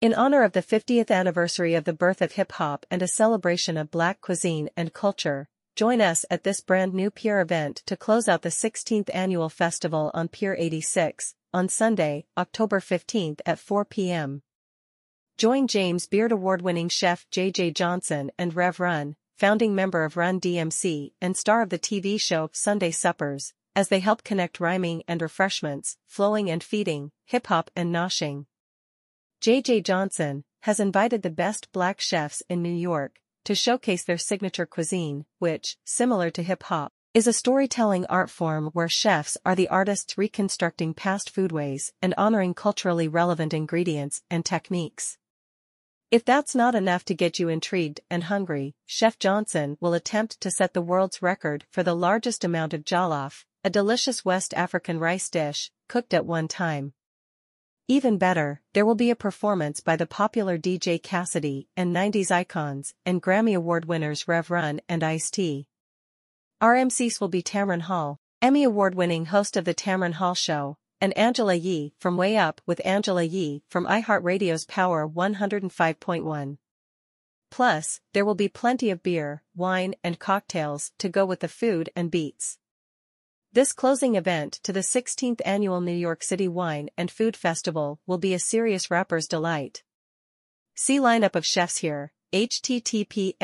In honor of the 50th anniversary of the birth of hip-hop and a celebration of black cuisine and culture, join us at this brand new Pier event to close out the 16th annual festival on Pier 86, on Sunday, October 15 at 4 p.m. Join James Beard Award-winning chef J.J. Johnson and Rev Run, founding member of Run DMC and star of the TV show Sunday Suppers, as they help connect rhyming and refreshments, flowing and feeding, hip-hop and noshing. J.J. Johnson has invited the best black chefs in New York to showcase their signature cuisine, which, similar to hip-hop, is a storytelling art form where chefs are the artists reconstructing past foodways and honoring culturally relevant ingredients and techniques. If that's not enough to get you intrigued and hungry, Chef Johnson will attempt to set the world's record for the largest amount of jollof, a delicious West African rice dish, cooked at one time. Even better, there will be a performance by the popular DJ Cassidy and 90s icons and Grammy Award winners Rev Run and Ice-T. Our MCs will be Tamron Hall, Emmy Award-winning host of The Tamron Hall Show, and Angela Yee from Way Up with Angela Yee from iHeartRadio's Power 105.1. Plus, there will be plenty of beer, wine, and cocktails to go with the food and beats. This closing event to the 16th annual New York City Wine and Food Festival will be a serious rapper's delight. See lineup of chefs here, https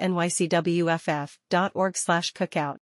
nycwff.org cookout.